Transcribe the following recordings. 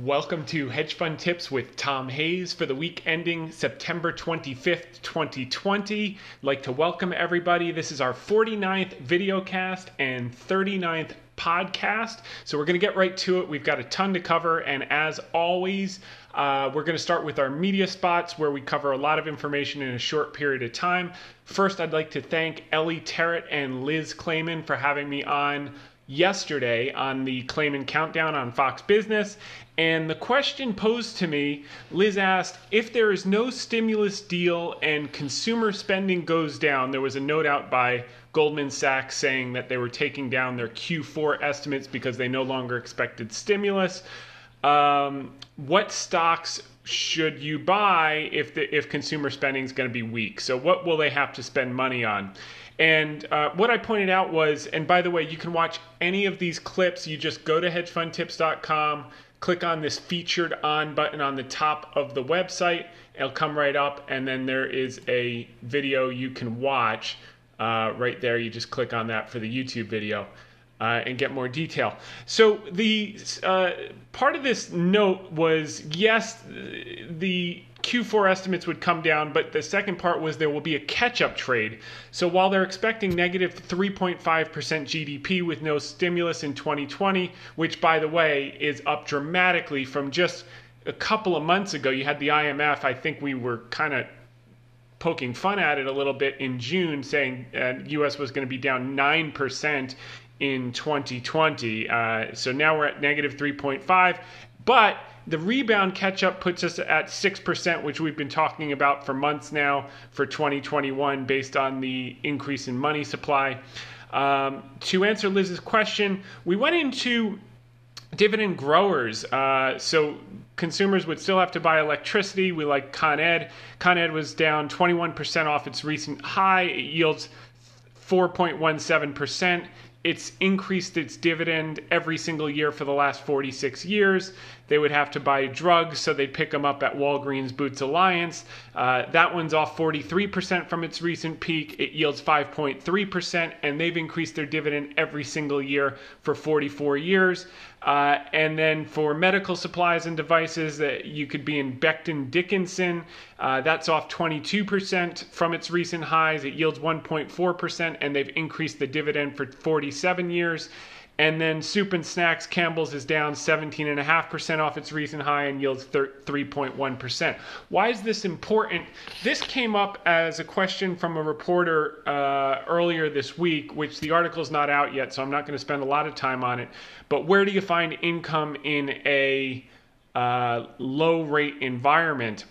Welcome to Hedge Fund Tips with Tom Hayes for the week ending September 25th, 2020. I'd like to welcome everybody. This is our 49th video cast and 39th podcast. So we're going to get right to it. We've got a ton to cover, and as always, uh, we're going to start with our media spots where we cover a lot of information in a short period of time. First, I'd like to thank Ellie Terrett and Liz Claman for having me on yesterday on the Claman Countdown on Fox Business. And the question posed to me Liz asked, if there is no stimulus deal and consumer spending goes down, there was a note out by Goldman Sachs saying that they were taking down their Q4 estimates because they no longer expected stimulus. Um, what stocks should you buy if the if consumer spending is going to be weak? So what will they have to spend money on? And uh, what I pointed out was, and by the way, you can watch any of these clips. You just go to hedgefundtips.com, click on this featured on button on the top of the website. It'll come right up, and then there is a video you can watch uh, right there. You just click on that for the YouTube video. Uh, and get more detail. So the uh, part of this note was yes, the Q4 estimates would come down, but the second part was there will be a catch up trade. So while they're expecting negative 3.5% GDP with no stimulus in 2020, which by the way is up dramatically from just a couple of months ago, you had the IMF, I think we were kind of poking fun at it a little bit in June, saying uh, US was going to be down 9% in 2020. Uh, so now we're at negative 3.5. But the rebound catch up puts us at 6%, which we've been talking about for months now for 2021 based on the increase in money supply. Um, to answer Liz's question, we went into dividend growers. Uh, so consumers would still have to buy electricity. We like Con Ed. Con Ed was down 21% off its recent high. It yields 4.17%. It's increased its dividend every single year for the last 46 years. They would have to buy drugs, so they'd pick them up at Walgreens Boots Alliance. Uh, that one's off 43% from its recent peak. It yields 5.3%, and they've increased their dividend every single year for 44 years. Uh, and then for medical supplies and devices, uh, you could be in Becton Dickinson. Uh, that's off 22% from its recent highs. It yields 1.4%, and they've increased the dividend for 47 years. And then soup and snacks, Campbell's is down 17.5% off its recent high and yields 3.1%. Why is this important? This came up as a question from a reporter uh, earlier this week, which the article is not out yet, so I'm not going to spend a lot of time on it. But where do you find income in a uh, low rate environment?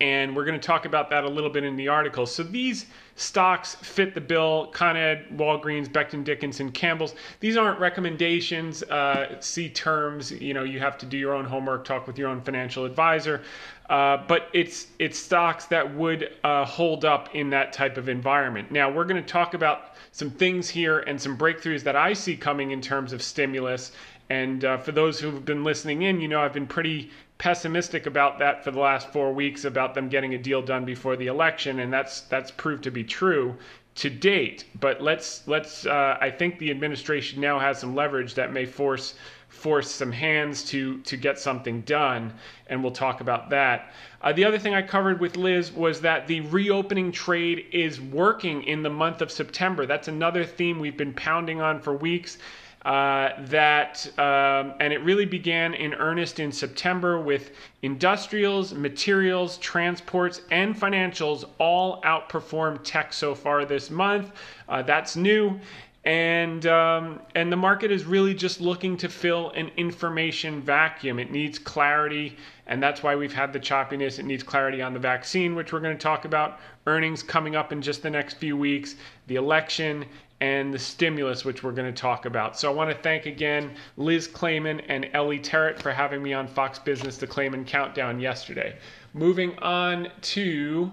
and we're going to talk about that a little bit in the article. So these stocks fit the bill: Con Ed, Walgreens, Becton Dickinson, Campbell's. These aren't recommendations. Uh, see terms. You know, you have to do your own homework, talk with your own financial advisor. Uh, but it's it's stocks that would uh, hold up in that type of environment. Now we're going to talk about some things here and some breakthroughs that I see coming in terms of stimulus. And uh, for those who've been listening in, you know I've been pretty pessimistic about that for the last four weeks about them getting a deal done before the election, and that's that's proved to be true to date. But let's let's uh, I think the administration now has some leverage that may force force some hands to to get something done, and we'll talk about that. Uh, the other thing I covered with Liz was that the reopening trade is working in the month of September. That's another theme we've been pounding on for weeks. Uh, that um, and it really began in earnest in September with industrials, materials, transports, and financials all outperformed tech so far this month. Uh, that's new. And um, and the market is really just looking to fill an information vacuum. It needs clarity, and that's why we've had the choppiness. It needs clarity on the vaccine, which we're going to talk about. Earnings coming up in just the next few weeks. The election and the stimulus, which we're going to talk about. So I want to thank again Liz Claman and Ellie Terrett for having me on Fox Business the Claman Countdown yesterday. Moving on to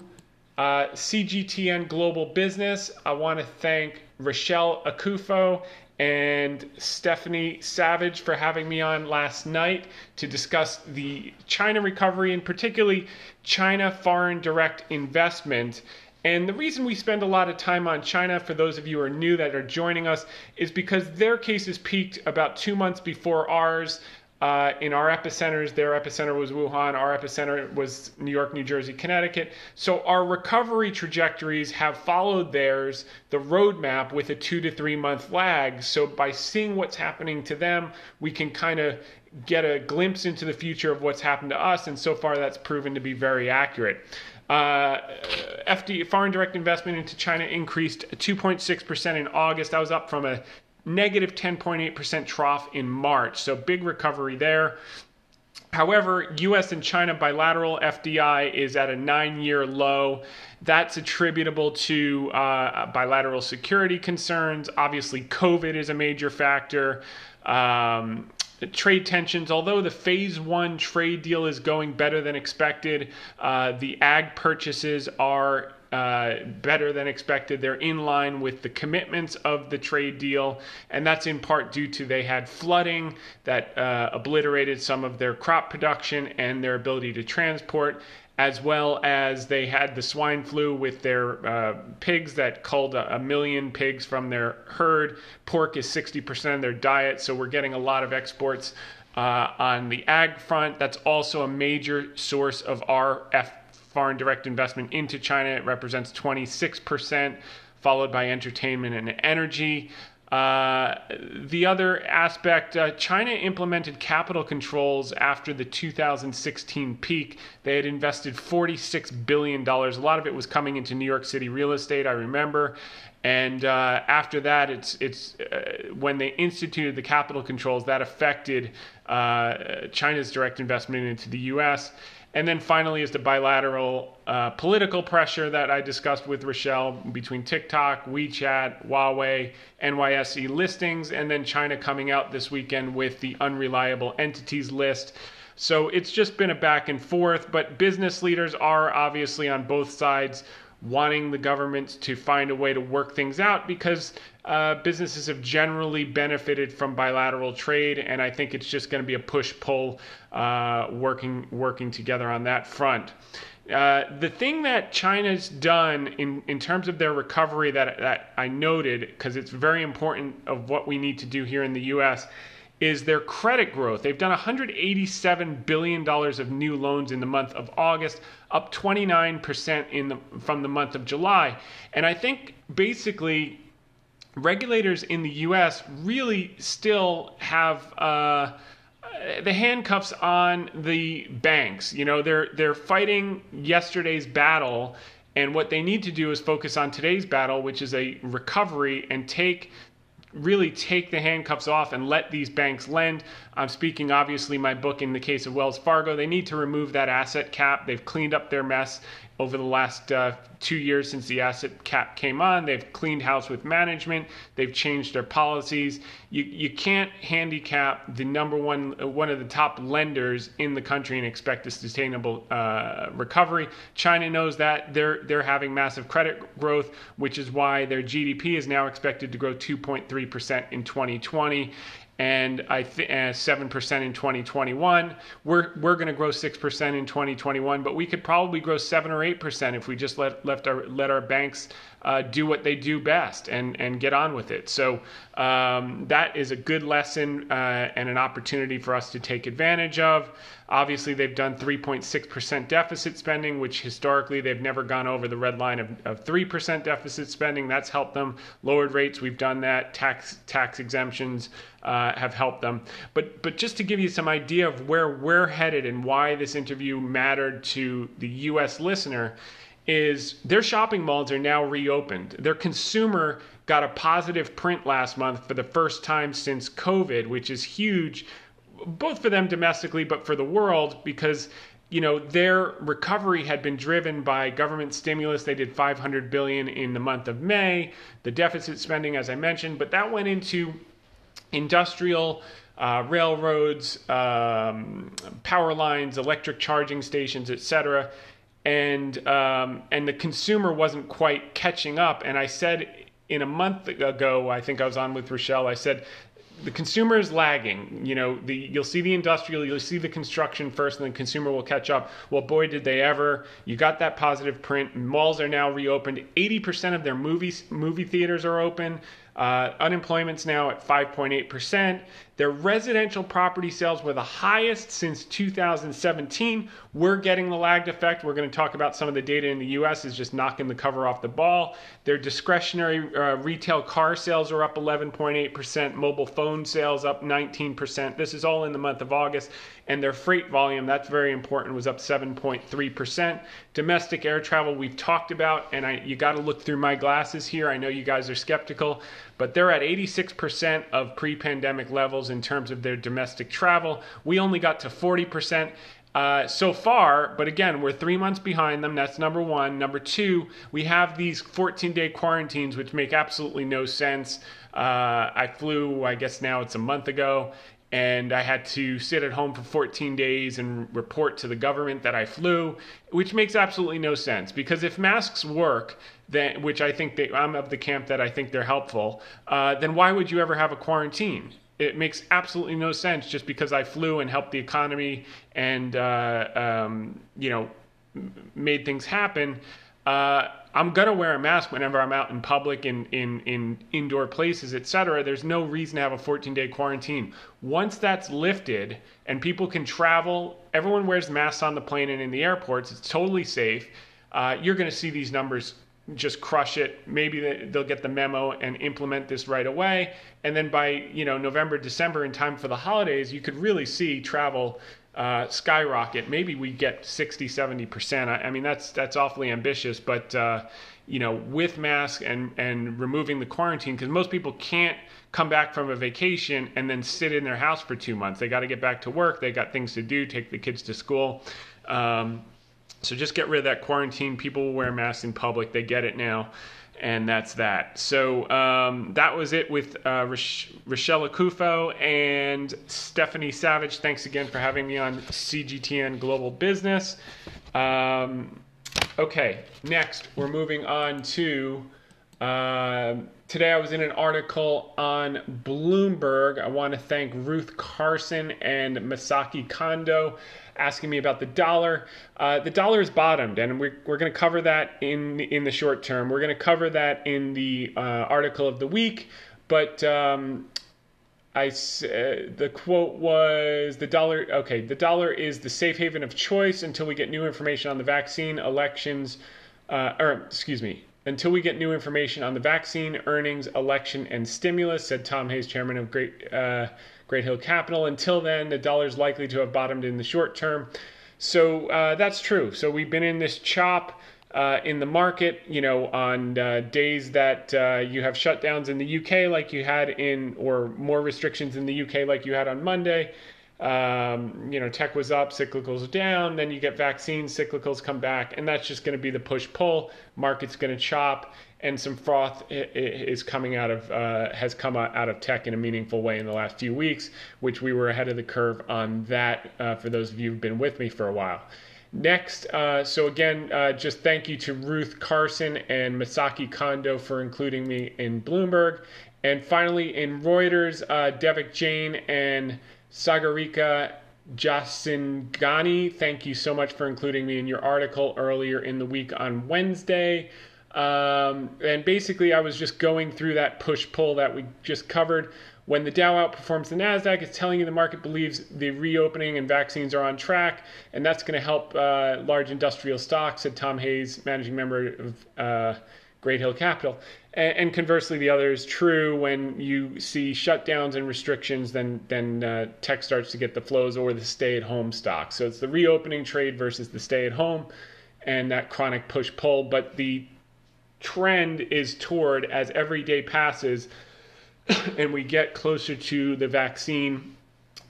uh, CGTN Global Business, I want to thank Rachelle Akuffo and Stephanie Savage for having me on last night to discuss the China recovery and particularly China foreign direct investment and the reason we spend a lot of time on China, for those of you who are new that are joining us, is because their cases peaked about two months before ours. uh, in our epicenters. Their epicenter was Wuhan. Our epicenter was New York, New Jersey, Connecticut. So our recovery trajectories have followed theirs, the roadmap, with a two to three month lag. So by seeing what's happening to them, we can kind of get a glimpse into the future of what's happened to us. And so far, that's proven to be very accurate. Uh, FD foreign direct investment into China increased 2.6% in August. That was up from a negative 10.8% trough in March. So big recovery there. However, US and China bilateral FDI is at a nine year low. That's attributable to uh, bilateral security concerns. Obviously, COVID is a major factor. Um, trade tensions, although the phase one trade deal is going better than expected, uh, the ag purchases are uh, better than expected. They're in line with the commitments of the trade deal, and that's in part due to they had flooding that uh, obliterated some of their crop production and their ability to transport. As well as they had the swine flu with their uh, pigs that culled a, a million pigs from their herd. Pork is 60% of their diet, so we're getting a lot of exports uh, on the ag front. That's also a major source of our F foreign direct investment into China. It represents 26%, followed by entertainment and energy. Uh, the other aspect, uh, China implemented capital controls after the 2016 peak. They had invested $46 billion. A lot of it was coming into New York City real estate, I remember. And uh, after that, it's, it's uh, when they instituted the capital controls that affected uh, China's direct investment into the U.S. And then finally is the bilateral uh, political pressure that I discussed with Rachelle between TikTok, WeChat, Huawei, NYSE listings, and then China coming out this weekend with the unreliable entities list. So it's just been a back and forth, but business leaders are obviously on both sides wanting the government to find a way to work things out because uh, businesses have generally benefited from bilateral trade, and I think it's just going to be a push pull uh, working working together on that front. Uh, the thing that China's done in, in terms of their recovery that, that I noted, because it's very important of what we need to do here in the U.S., is their credit growth. They've done $187 billion of new loans in the month of August, up 29% in the, from the month of July. And I think basically regulators in the US really still have. Uh, the handcuffs on the banks. You know, they're they're fighting yesterday's battle, and what they need to do is focus on today's battle, which is a recovery and take really take the handcuffs off and let these banks lend. I'm speaking obviously my book in the case of Wells Fargo. They need to remove that asset cap. They've cleaned up their mess over the last uh, two years since the asset cap came on. They've cleaned house with management. They've changed their policies. You you can't handicap the number one one of the top lenders in the country and expect a sustainable uh, recovery. China knows that they're they're having massive credit growth, which is why their GDP is now expected to grow 2.3 percent in 2020 and I think uh, seven percent in 2021. We're we're going to grow six percent in 2021, but we could probably grow seven or eight percent if we just let left our let our banks uh, do what they do best and and get on with it. So um, that is a good lesson uh, and an opportunity for us to take advantage of. Obviously, they've done 3.6% deficit spending, which historically they've never gone over the red line of, of 3% deficit spending. That's helped them. Lowered rates, we've done that. Tax tax exemptions uh, have helped them. But but just to give you some idea of where we're headed and why this interview mattered to the U.S. listener, is their shopping malls are now reopened. Their consumer got a positive print last month for the first time since COVID, which is huge both for them domestically, but for the world because you know their recovery had been driven by government stimulus they did 500 billion in the month of may the deficit spending as i mentioned but that went into industrial uh, railroads um, power lines electric charging stations etc and um, and the consumer wasn't quite catching up and i said in a month ago i think i was on with rachelle i said the consumer is lagging. You know, the you'll see the industrial, you'll see the construction first, and the consumer will catch up. Well, boy, did they ever! You got that positive print. Malls are now reopened. Eighty percent of their movies movie theaters are open. Uh, unemployment's now at 5.8%. Their residential property sales were the highest since 2017. We're getting the lagged effect. We're going to talk about some of the data in the US is just knocking the cover off the ball. Their discretionary uh, retail car sales are up 11.8%, mobile phone sales up 19%. This is all in the month of August. And their freight volume, that's very important, was up 7.3%. Domestic air travel, we've talked about, and I, you got to look through my glasses here. I know you guys are skeptical but they're at 86% of pre pandemic levels in terms of their domestic travel. We only got to 40%. Uh, so far, but again, we're three months behind them. That's number one. Number two, we have these 14 day quarantines, which make absolutely no sense. Uh, I flew, I guess now it's a month ago, and I had to sit at home for 14 days and report to the government that I flew, which makes absolutely no sense because if masks work, then which I think they, I'm of the camp that I think they're helpful, uh, then why would you ever have a quarantine? It makes absolutely no sense just because I flew and helped the economy and uh, um, you know made things happen. Uh, I'm gonna wear a mask whenever I'm out in public in in, in indoor places, etc. There's no reason to have a 14 day quarantine. Once that's lifted and people can travel, everyone wears masks on the plane and in the airports. It's totally safe. Uh, you're gonna see these numbers just crush it. Maybe they'll get the memo and implement this right away. And then by you know November, December, in time for the holidays, you could really see travel uh, skyrocket. Maybe we get 60, 70 percent. I, I, mean, that's that's awfully ambitious, but uh, you know, with masks and and removing the quarantine, because most people can't come back from a vacation and then sit in their house for two months. They got to get back to work. They got things to do. Take the kids to school. Um, so just get rid of that quarantine. People wear masks in public. They get it now and that's that. So um, that was it with uh, Rach- Rachelle Akuffo and Stephanie Savage. Thanks again for having me on CGTN Global Business. Um, okay, next we're moving on to. Uh, today I was in an article on Bloomberg. I want to thank Ruth Carson and Masaki Kondo asking me about the dollar. Uh, the dollar is bottomed, and we're, we're going to cover that in in the short term. We're going to cover that in the uh, article of the week, but. Um, I, uh, the quote was the dollar okay the dollar is the safe haven of choice until we get new information on the vaccine elections uh, or excuse me until we get new information on the vaccine earnings election and stimulus said tom hayes chairman of great uh, Great Hill Capital. Until then, the dollar is likely to have bottomed in the short term. So uh, that's true. So we've been in this chop. Uh, in the market, you know, on uh, days that uh, you have shutdowns in the UK, like you had in, or more restrictions in the UK, like you had on Monday. Um, you know, tech was up, cyclicals down. Then you get vaccines, cyclicals come back, and that's just going to be the push pull. Market's going to chop and some froth is coming out of uh, has come out of tech in a meaningful way in the last few weeks, which we were ahead of the curve on that. Uh, for those of you who've been with me for a while. Next, uh, so again, uh, just thank you to Ruth Carson and Masaki Kondo for including me in Bloomberg, and finally in Reuters, uh, Devik Jain and Sagarika Jaisinghani. Thank you so much for including me in your article earlier in the week on Wednesday. Um, and basically, I was just going through that push pull that we just covered. When the Dow outperforms the NASDAQ, it's telling you the market believes the reopening and vaccines are on track, and that's going to help uh, large industrial stocks, said Tom Hayes, managing member of uh, Great Hill Capital. And, conversely, the other is true. When you see shutdowns and restrictions, then, then uh, tech starts to get the flows or the stay at home stocks. So it's the reopening trade versus the stay at home and that chronic push pull. But the trend is toward as every day passes and we get closer to the vaccine,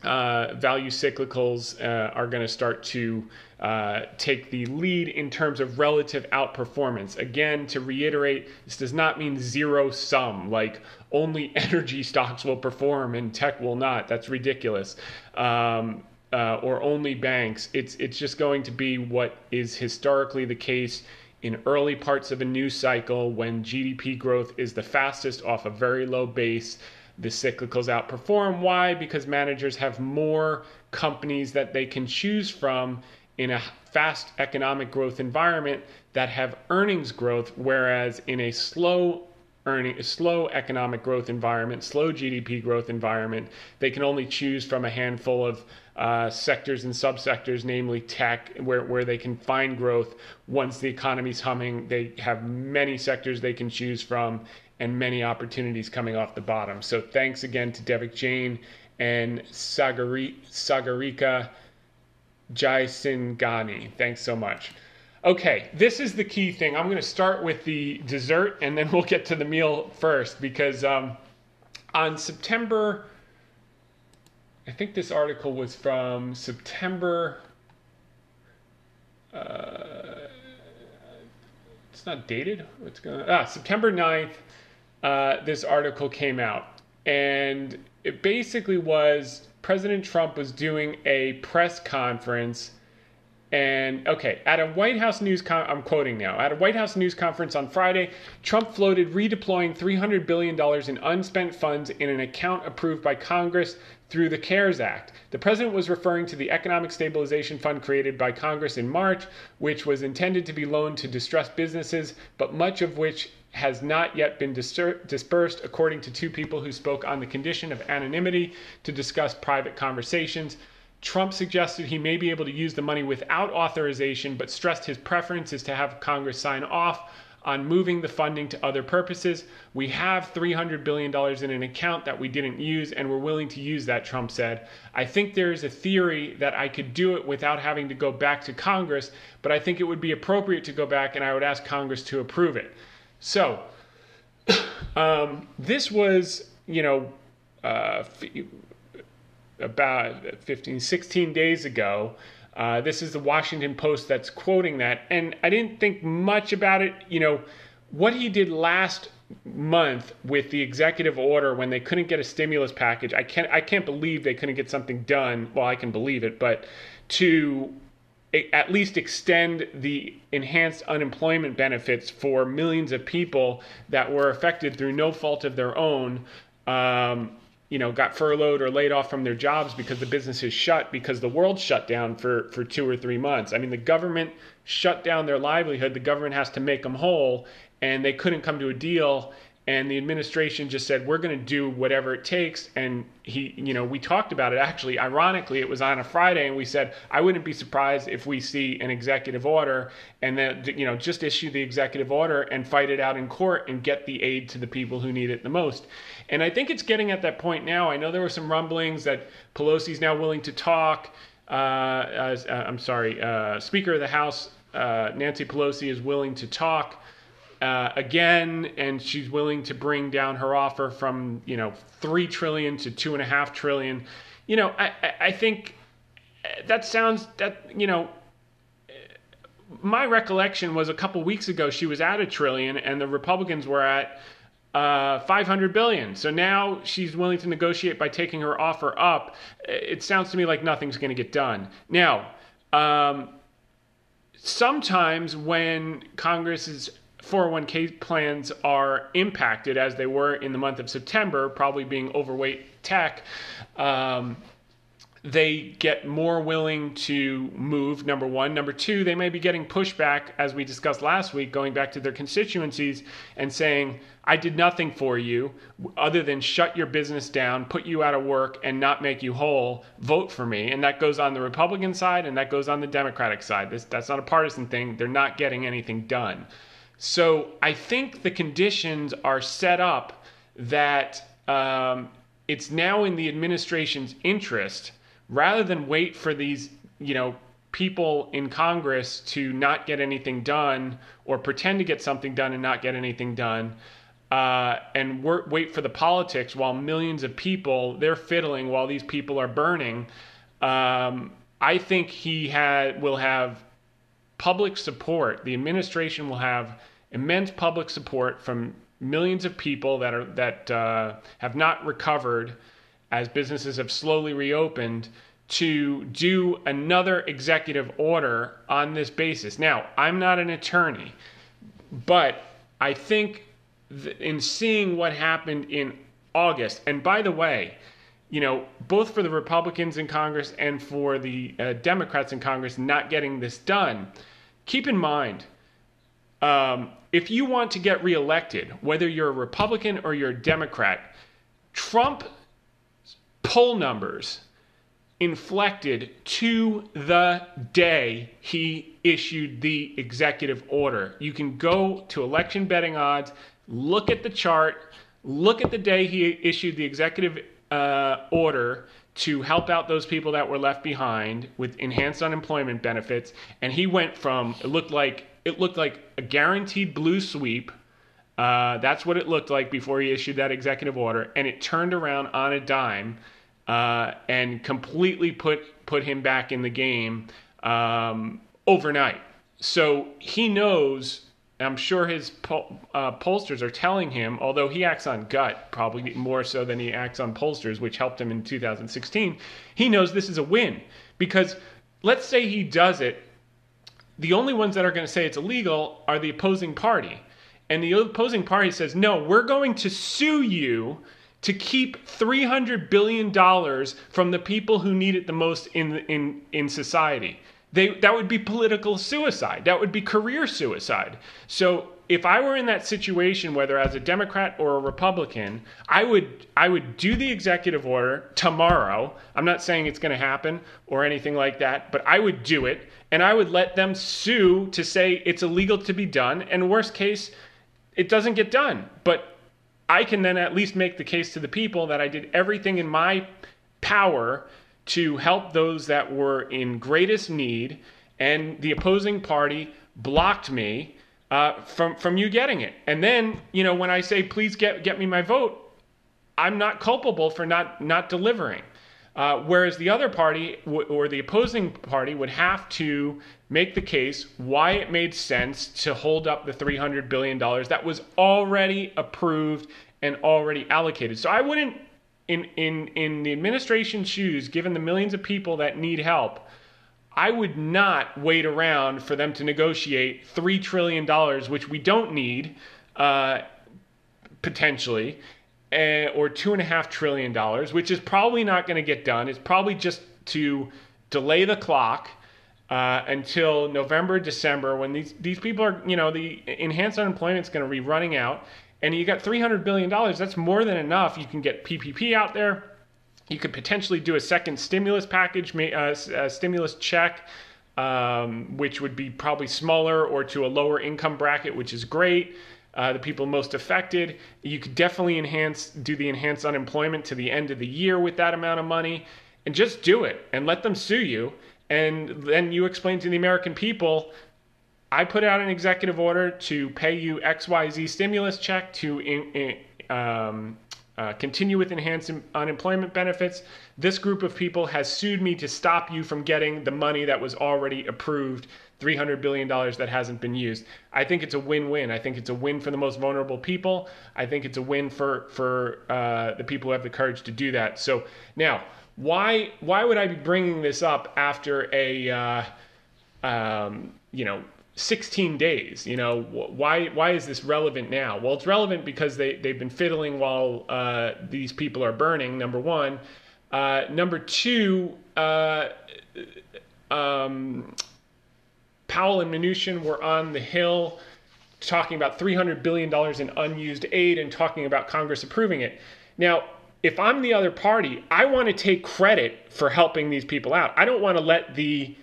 uh, value cyclicals uh, are going to start to uh, take the lead in terms of relative outperformance. Again, to reiterate, this does not mean zero sum, like only energy stocks will perform and tech will not. That's ridiculous. Um, uh, or only banks. It's it's just going to be what is historically the case in early parts of a new cycle when GDP growth is the fastest off a very low base. The cyclicals outperform. Why? Because managers have more companies that they can choose from in a fast economic growth environment that have earnings growth, whereas in a slow earning a slow economic growth environment, slow GDP growth environment. They can only choose from a handful of uh, sectors and subsectors, namely tech, where, where they can find growth once the economy's humming. They have many sectors they can choose from and many opportunities coming off the bottom. So thanks again to Devik Jain and Sagari, Sagarika Jaisinghani. Thanks so much. Okay, this is the key thing. I'm going to start with the dessert and then we'll get to the meal first because um, on September, I think this article was from September. Uh, it's not dated. What's going on? Ah, September 9th, uh, this article came out. And it basically was President Trump was doing a press conference and okay, at a White House news con- I'm quoting now. At a White House news conference on Friday, Trump floated redeploying 300 billion dollars in unspent funds in an account approved by Congress through the CARES Act. The president was referring to the Economic Stabilization Fund created by Congress in March, which was intended to be loaned to distressed businesses, but much of which has not yet been dispersed, according to two people who spoke on the condition of anonymity to discuss private conversations. Trump suggested he may be able to use the money without authorization, but stressed his preference is to have Congress sign off on moving the funding to other purposes. We have $300 billion in an account that we didn't use, and we're willing to use that, Trump said. I think there is a theory that I could do it without having to go back to Congress, but I think it would be appropriate to go back and I would ask Congress to approve it. So, um, this was, you know, uh, about 15, 16 days ago. Uh, this is the Washington Post that's quoting that. And I didn't think much about it. You know, what he did last month with the executive order when they couldn't get a stimulus package, I can't, I can't believe they couldn't get something done. Well, I can believe it, but to at least extend the enhanced unemployment benefits for millions of people that were affected through no fault of their own. Um, you know, got furloughed or laid off from their jobs because the business is shut because the world shut down for, for two or three months. I mean, the government shut down their livelihood. The government has to make them whole, and they couldn't come to a deal and the administration just said we're going to do whatever it takes. And he you know we talked about it. Actually ironically it was on a friday and we said i wouldn't be surprised if we see an executive order and then you know just issue the executive order and fight it out in court and get the aid to the people who need it the most. And i think it's getting at that point now. I know there were some rumblings that pelosi's now willing to talk uh, uh, i'm sorry uh, speaker of the house uh, nancy pelosi is willing to talk uh, again, and she's willing to bring down her offer from you know three trillion to two and a half trillion. You know, I, I think that sounds that you know. My recollection was a couple weeks ago she was at a trillion, and the Republicans were at uh, 500 billion. So now she's willing to negotiate by taking her offer up. It sounds to me like nothing's going to get done. Now, um, sometimes when Congress is 401k plans are impacted as they were in the month of September, probably being overweight tech, um, they get more willing to move, number one. Number two, they may be getting pushback, as we discussed last week, going back to their constituencies and saying, I did nothing for you other than shut your business down, put you out of work, and not make you whole. Vote for me. And that goes on the Republican side and that goes on the Democratic side. This, that's not a partisan thing. They're not getting anything done. So I think the conditions are set up that um, it's now in the administration's interest rather than wait for these, you know, people in Congress to not get anything done or pretend to get something done and not get anything done. Uh, and wait for the politics while millions of people they're fiddling while these people are burning. Um, I think he had will have public support, the administration will have immense public support from millions of people that are that uh, have not recovered as businesses have slowly reopened to do another executive order on this basis. Now, I'm not an attorney, but I think in seeing what happened in August, and by the way, you know, both for the Republicans in Congress and for the uh, Democrats in Congress not getting this done, keep in mind um, if you want to get reelected, whether you're a Republican or you're a Democrat, Trump poll numbers inflected to the day he issued the executive order. You can go to election betting odds, look at the chart, look at the day he issued the executive uh, order to help out those people that were left behind with enhanced unemployment benefits, and he went from it looked like it looked like a guaranteed blue sweep. Uh, that's what it looked like before he issued that executive order, and it turned around on a dime uh, and completely put put him back in the game um, overnight. So he knows. I'm sure his uh, pollsters are telling him, although he acts on gut probably more so than he acts on pollsters, which helped him in 2016. He knows this is a win because let's say he does it. The only ones that are going to say it's illegal are the opposing party. And the opposing party says, no, we're going to sue you to keep $300 billion from the people who need it the most in, in, in society. They, that would be political suicide. That would be career suicide. So if I were in that situation, whether as a Democrat or a Republican, I would I would do the executive order tomorrow. I'm not saying it's going to happen or anything like that, but I would do it and I would let them sue to say it's illegal to be done. And worst case, it doesn't get done. But I can then at least make the case to the people that I did everything in my power to help those that were in greatest need, and the opposing party blocked me uh, from from you getting it. And then, you know, when I say please get get me my vote, I'm not culpable for not not delivering. Uh, whereas the other party w- or the opposing party would have to make the case why it made sense to hold up the $300 billion that was already approved and already allocated. So I wouldn't, in, in, in the administration's shoes, given the millions of people that need help, I would not wait around for them to negotiate $3 trillion, which we don't need uh, potentially uh, or two and a half trillion dollars, which is probably not going to get done. It's probably just to delay the clock uh, until November, December, when these these people are, you know, the enhanced unemployment is going to be running out, and you got 300 billion dollars. That's more than enough. You can get PPP out there. You could potentially do a second stimulus package, uh, a stimulus check. Um, which would be probably smaller or to a lower income bracket, which is great uh, the people most affected. You could definitely enhance, do the enhanced unemployment to the end of the year with that amount of money, and just do it and let them sue you. And then you explain to the American people, I put out an executive order to pay you XYZ stimulus check to in, in, um, uh, continue with enhanced unemployment benefits. This group of people has sued me to stop you from getting the money that was already approved $300 billion that hasn't been used. I think it's a win win. I think it's a win for the most vulnerable people. I think it's a win for, for uh, the people who have the courage to do that. So now, why, why would I be bringing this up after a, uh, um, you know, 16 days. You know, why why is this relevant now? Well, it's relevant because they they've been fiddling while uh, these people are burning. Number one, uh, number two, uh, um, Powell and Mnuchin were on the Hill talking about $300 billion in unused aid and talking about Congress approving it. Now, if I'm the other party, I want to take credit for helping these people out. I don't want to let the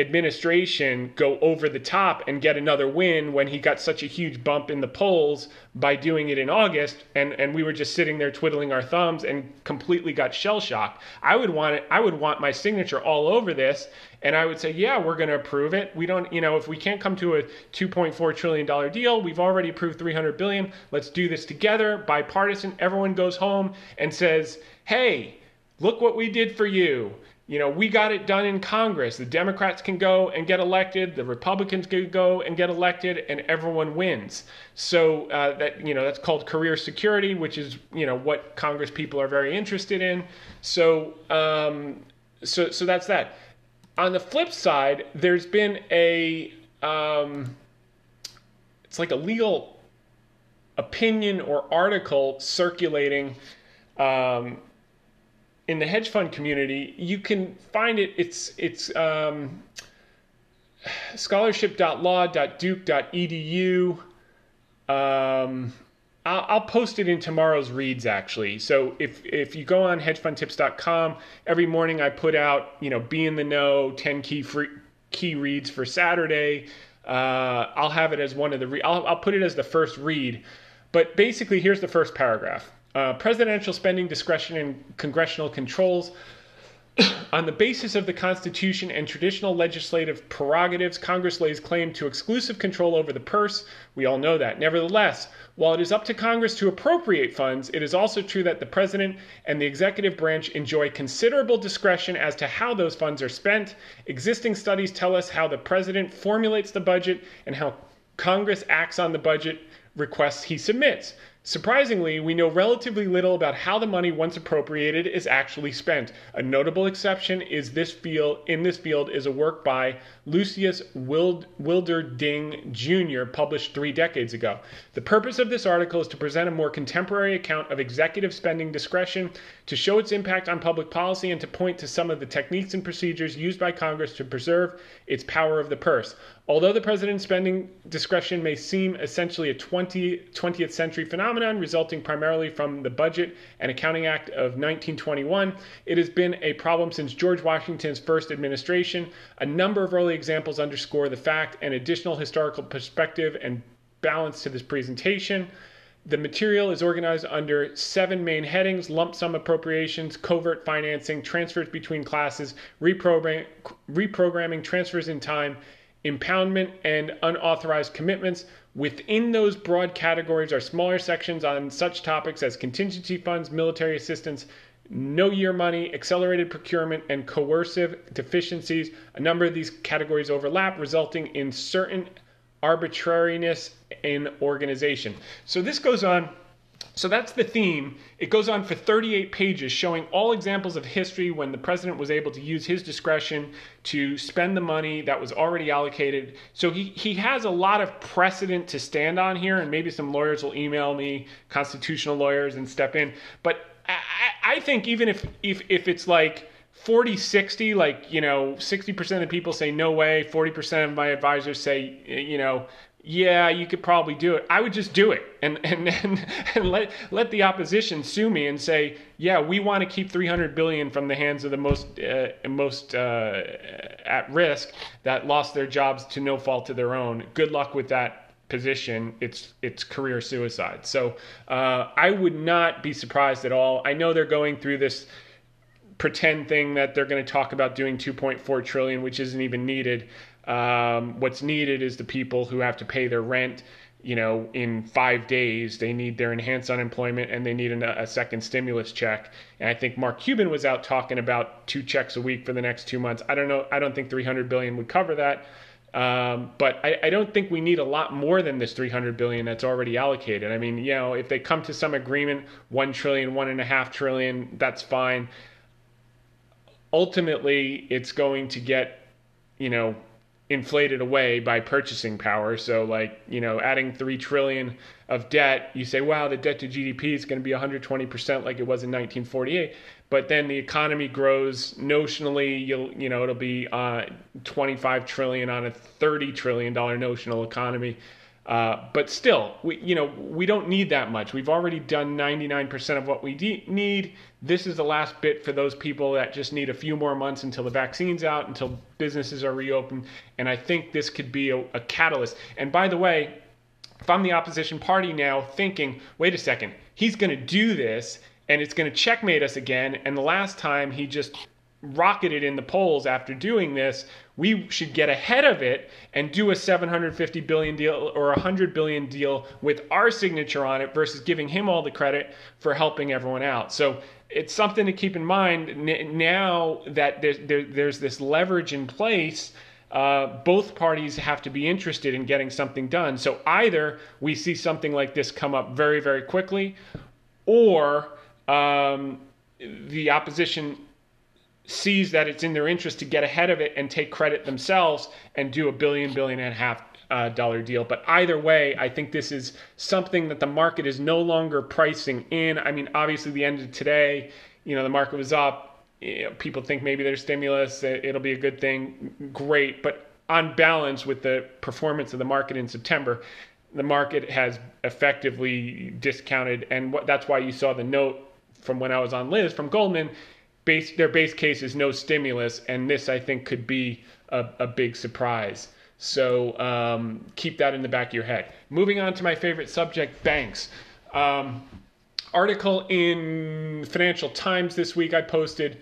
administration go over the top and get another win when he got such a huge bump in the polls by doing it in August and and we were just sitting there twiddling our thumbs and completely got shell shocked. I would want it I would want my signature all over this and I would say, "Yeah, we're going to approve it. We don't, you know, if we can't come to a 2.4 trillion dollar deal, we've already approved 300 billion. Let's do this together, bipartisan. Everyone goes home and says, "Hey, look what we did for you." You know, we got it done in Congress. The Democrats can go and get elected, the Republicans can go and get elected, and everyone wins. So uh, that you know that's called career security, which is you know what Congress people are very interested in. So um, so so that's that. On the flip side, there's been a um, it's like a legal opinion or article circulating. Um, in the hedge fund community, you can find it. It's it's um, scholarship.law.duke.edu. Um, I'll, I'll, post it in tomorrow's reads actually. So if if you go on hedgefundtips.com, every morning I put out you know be in the know 10 key free key reads for Saturday. Uh, I'll have it as one of the re- I'll, I'll put it as the first read. But basically, here's the first paragraph. Uh, presidential spending discretion and congressional controls on the basis of the Constitution and traditional legislative prerogatives, Congress lays claim to exclusive control over the purse. We all know that. Nevertheless, while it is up to Congress to appropriate funds, it is also true that the President and the executive branch enjoy considerable discretion as to how those funds are spent. Existing studies tell us how the President formulates the budget and how Congress acts on the budget requests he submits. Surprisingly, we know relatively little about how the money once appropriated is actually spent. A notable exception is this field in this field is a work by Lucius Wild, Wilmerding Jr. published 3 decades ago. The purpose of this article is to present a more contemporary account of executive spending discretion, to show its impact on public policy and to point to some of the techniques and procedures used by Congress to preserve its power of the purse. Although the president's spending discretion may seem essentially a 20, 20th century phenomenon resulting primarily from the Budget and Accounting Act of 1921, it has been a problem since George Washington's first administration. A number of early examples underscore the fact and additional historical perspective and balance to this presentation. The material is organized under seven main headings lump sum appropriations, covert financing, transfers between classes, reprogram- reprogramming, transfers in time, impoundment, and unauthorized commitments. Within those broad categories are smaller sections on such topics as contingency funds, military assistance, no year money, accelerated procurement, and coercive deficiencies. A number of these categories overlap, resulting in certain arbitrariness in organization. So this goes on so that's the theme. It goes on for 38 pages, showing all examples of history when the president was able to use his discretion to spend the money that was already allocated. So he, he has a lot of precedent to stand on here, and maybe some lawyers will email me, constitutional lawyers, and step in. But I, I think even if, if, if it's like 40 60, like, you know, 60% of people say no way, 40% of my advisors say, you know, yeah, you could probably do it. I would just do it and and and, and let let the opposition sue me and say, yeah, we want to keep 300 billion from the hands of the most uh, most uh, at risk that lost their jobs to no fault of their own. Good luck with that position. It's it's career suicide. So uh, I would not be surprised at all. I know they're going through this pretend thing that they're going to talk about doing 2.4 trillion, which isn't even needed. Um, what's needed is the people who have to pay their rent. You know, in five days, they need their enhanced unemployment and they need a, a second stimulus check. And I think Mark Cuban was out talking about two checks a week for the next two months. I don't know. I don't think 300 billion would cover that. Um, but I, I, don't think we need a lot more than this 300 billion that's already allocated. I mean, you know, if they come to some agreement, one trillion, one and a half trillion, that's fine. Ultimately, it's going to get, you know, inflated away by purchasing power. So, like, you know, adding 3 trillion of debt, you say, wow, the debt to GDP is going to be 120% like it was in 1948. But then the economy grows notionally, you'll, you know, it'll be uh, 25 trillion on a 30 trillion dollar notional economy. Uh, but still, we you know we don't need that much. We've already done 99% of what we de- need. This is the last bit for those people that just need a few more months until the vaccine's out, until businesses are reopened. And I think this could be a, a catalyst. And by the way, if I'm the opposition party now thinking, wait a second, he's going to do this and it's going to checkmate us again. And the last time he just rocketed in the polls after doing this, we should get ahead of it and do a 750 billion deal or a 100 billion deal with our signature on it versus giving him all the credit for helping everyone out. So it's something to keep in mind now that there's, there, there's this leverage in place. Uh, both parties have to be interested in getting something done. So either we see something like this come up very, very quickly, or um, the opposition sees that it's in their interest to get ahead of it and take credit themselves and do a billion, billion and a half uh, dollar deal. But either way, I think this is something that the market is no longer pricing in. I mean, obviously, the end of today, you know, the market was up. You know, people think maybe there's stimulus, it'll be a good thing. Great. But on balance with the performance of the market in September, the market has effectively discounted, and what, that's why you saw the note from when I was on Liz from Goldman. Base, their base case is no stimulus, and this I think could be a, a big surprise. So um, keep that in the back of your head. Moving on to my favorite subject, banks. Um, article in Financial Times this week I posted.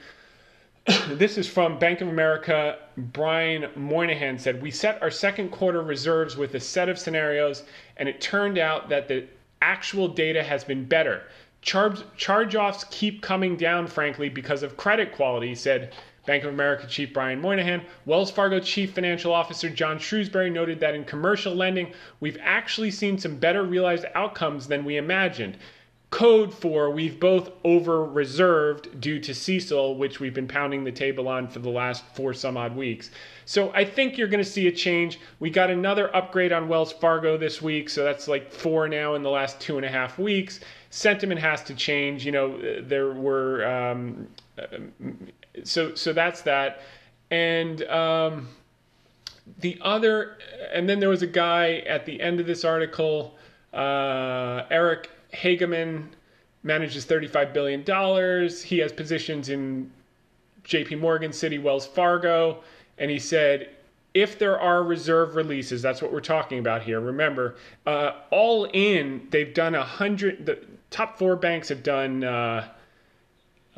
this is from Bank of America. Brian Moynihan said, We set our second quarter reserves with a set of scenarios, and it turned out that the actual data has been better. Charge, charge offs keep coming down, frankly, because of credit quality, said Bank of America Chief Brian Moynihan. Wells Fargo Chief Financial Officer John Shrewsberry noted that in commercial lending, we've actually seen some better realized outcomes than we imagined. Code for we've both over reserved due to CECL, which we've been pounding the table on for the last four some odd weeks. So I think you're going to see a change. We got another upgrade on Wells Fargo this week, so that's like four now in the last two and a half weeks. Sentiment has to change. You know, there were um, so so that's that, and um, the other, and then there was a guy at the end of this article, uh, Eric Hageman manages $35 billion. He has positions in JP Morgan, Citi, Wells Fargo. And he said, if there are reserve releases, that's what we're talking about here. Remember, uh, all in, they've done a hundred, the top four banks have done uh,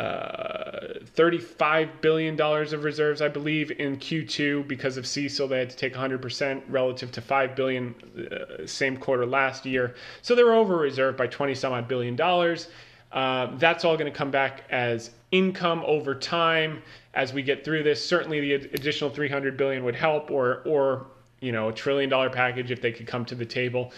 uh, $35 billion of reserves, I believe, in Q2 because of CECL. They had to take 100% relative to 5 billion uh, same quarter last year. So they were over reserved by 20 some odd billion dollars. Uh, that's all going to come back as income over time as we get through this. Certainly, the additional 300 billion would help, or or you know a trillion dollar package if they could come to the table.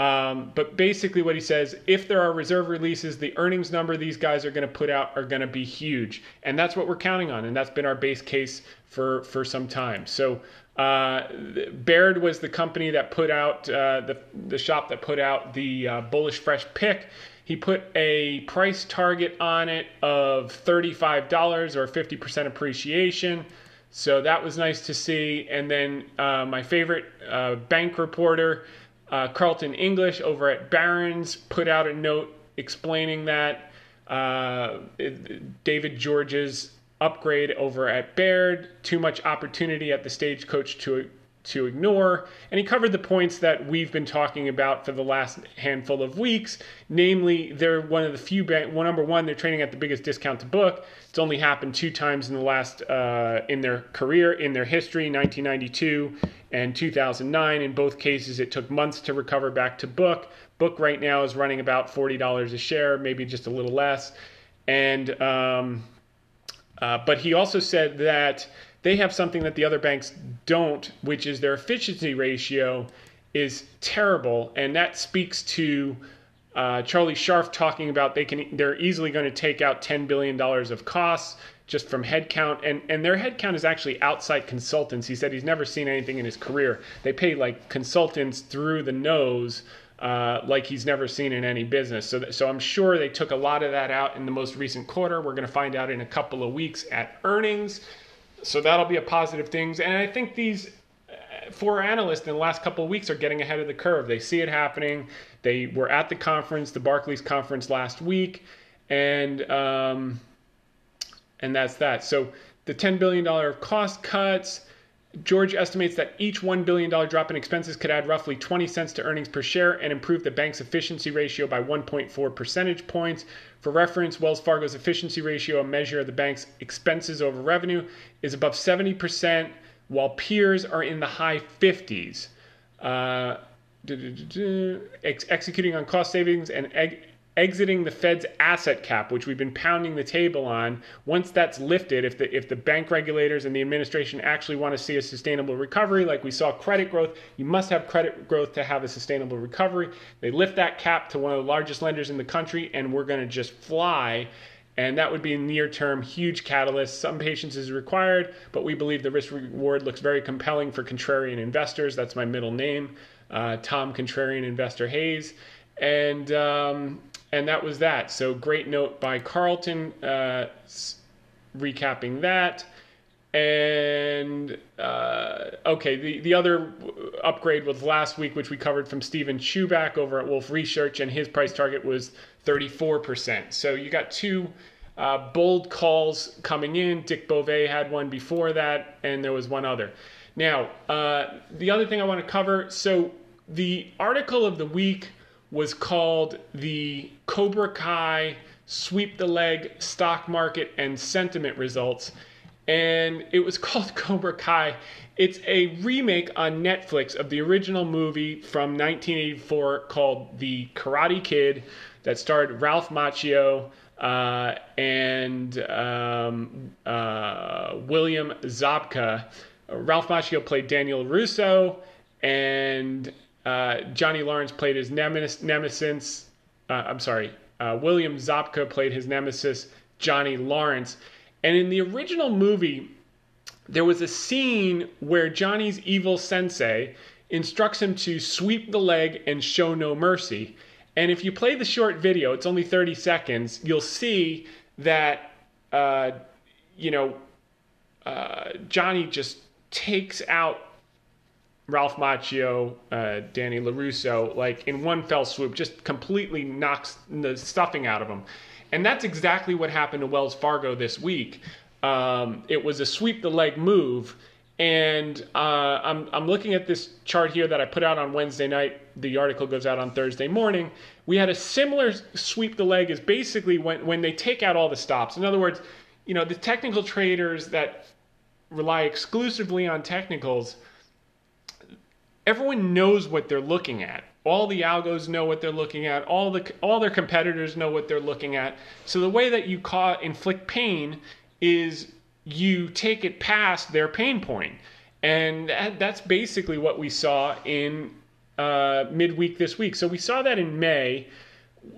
Um, but basically, what he says if there are reserve releases, the earnings number these guys are going to put out are going to be huge. And that's what we're counting on. And that's been our base case for, for some time. So, uh, Baird was the company that put out, uh, the, the shop that put out the uh, bullish fresh pick. He put a price target on it of $35 or 50% appreciation. So that was nice to see. And then uh, my favorite uh, bank reporter, uh, Carlton English over at Barron's put out a note explaining that uh, David George's upgrade over at Baird, too much opportunity at the stagecoach to to ignore. And he covered the points that we've been talking about for the last handful of weeks. Namely, they're one of the few bank. Well, number one, they're trading at the biggest discount to book. It's only happened two times in the last uh, in their career, in their history, 1992 and 2009. In both cases, it took months to recover back to book. Book right now is running about $40 a share, maybe just a little less. And um, uh, but he also said that they have something that the other banks don't, which is their efficiency ratio is terrible, and that speaks to uh, Charlie Scharf talking about they can they're easily going to take out ten billion dollars of costs just from headcount, and and their headcount is actually outside consultants. He said he's never seen anything in his career. They pay like consultants through the nose. Uh, like he's never seen in any business. So, th- so I'm sure they took a lot of that out in the most recent quarter. We're going to find out in a couple of weeks at earnings. So that'll be a positive thing. And I think these uh, four analysts in the last couple of weeks are getting ahead of the curve. They see it happening. They were at the conference, the Barclays conference last week, and um, and that's that. So the $10 billion cost cuts. George estimates that each $1 billion drop in expenses could add roughly 20 cents to earnings per share and improve the bank's efficiency ratio by 1.4 percentage points. For reference, Wells Fargo's efficiency ratio, a measure of the bank's expenses over revenue, is above 70%, while peers are in the high 50s. Uh, executing on cost savings and exiting the Fed's asset cap, which we've been pounding the table on, once that's lifted, if the if the bank regulators and the administration actually want to see a sustainable recovery, like we saw credit growth, you must have credit growth to have a sustainable recovery. They lift that cap to one of the largest lenders in the country, and we're going to just fly. And that would be a near term huge catalyst. Some patience is required, but we believe the risk reward looks very compelling for contrarian investors. That's my middle name, uh, Tom Contrarian Investor Hayes. And um, and that was that. So great note by Carlton, uh, recapping that. And uh, okay, the, the other upgrade was last week, which we covered from Steven Chubak over at Wolfe Research, and his price target was 34%. So you got two uh, bold calls coming in. Dick Bove had one before that, and there was one other. Now, uh, the other thing I want to cover so the article of the week was called The Cobra Kai Sweep the Leg Stock Market and Sentiment Results. And it was called Cobra Kai. It's a remake on Netflix of the original movie from 1984 called The Karate Kid that starred Ralph Macchio uh, and um, uh, William Zabka. Ralph Macchio played Daniel Russo, and uh, Johnny Lawrence played his nemesis. nemesis uh, I'm sorry, uh, William Zabka played his nemesis, Johnny Lawrence. And in the original movie, there was a scene where Johnny's evil sensei instructs him to sweep the leg and show no mercy. And if you play the short video, it's only 30 seconds, you'll see that, uh, you know, uh, Johnny just takes out Ralph Macchio, uh, Danny LaRusso, like in one fell swoop, just completely knocks the stuffing out of them. And that's exactly what happened to Wells Fargo this week. Um, it was a sweep the leg move. And uh, I'm, I'm looking at this chart here that I put out on Wednesday night. The article goes out on Thursday morning. We had a similar sweep the leg is basically when, when they take out all the stops. In other words, you know, the technical traders that rely exclusively on technicals – everyone knows what they're looking at. All the algos know what they're looking at. All the all their competitors know what they're looking at. So the way that you inflict pain is you take it past their pain point, and that, that's basically what we saw in uh, midweek this week. So we saw that in May.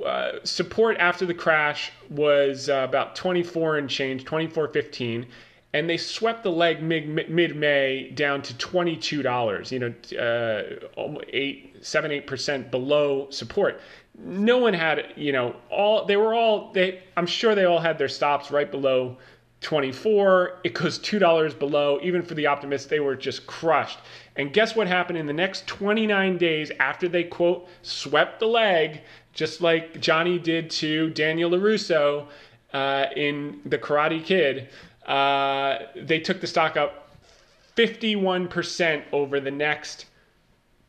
Uh, support after the crash was uh, about 24 and change, 24.15 and they swept the leg mid mid May down to twenty two dollars. You know, uh, eight seven eight percent below support. No one had you know all they were all they. I'm sure they all had their stops right below. 24 it goes $2 below even for the optimists they were just crushed and guess what happened in the next 29 days after they quote swept the leg just like johnny did to daniel larusso uh, in the karate kid uh, they took the stock up 51% over the next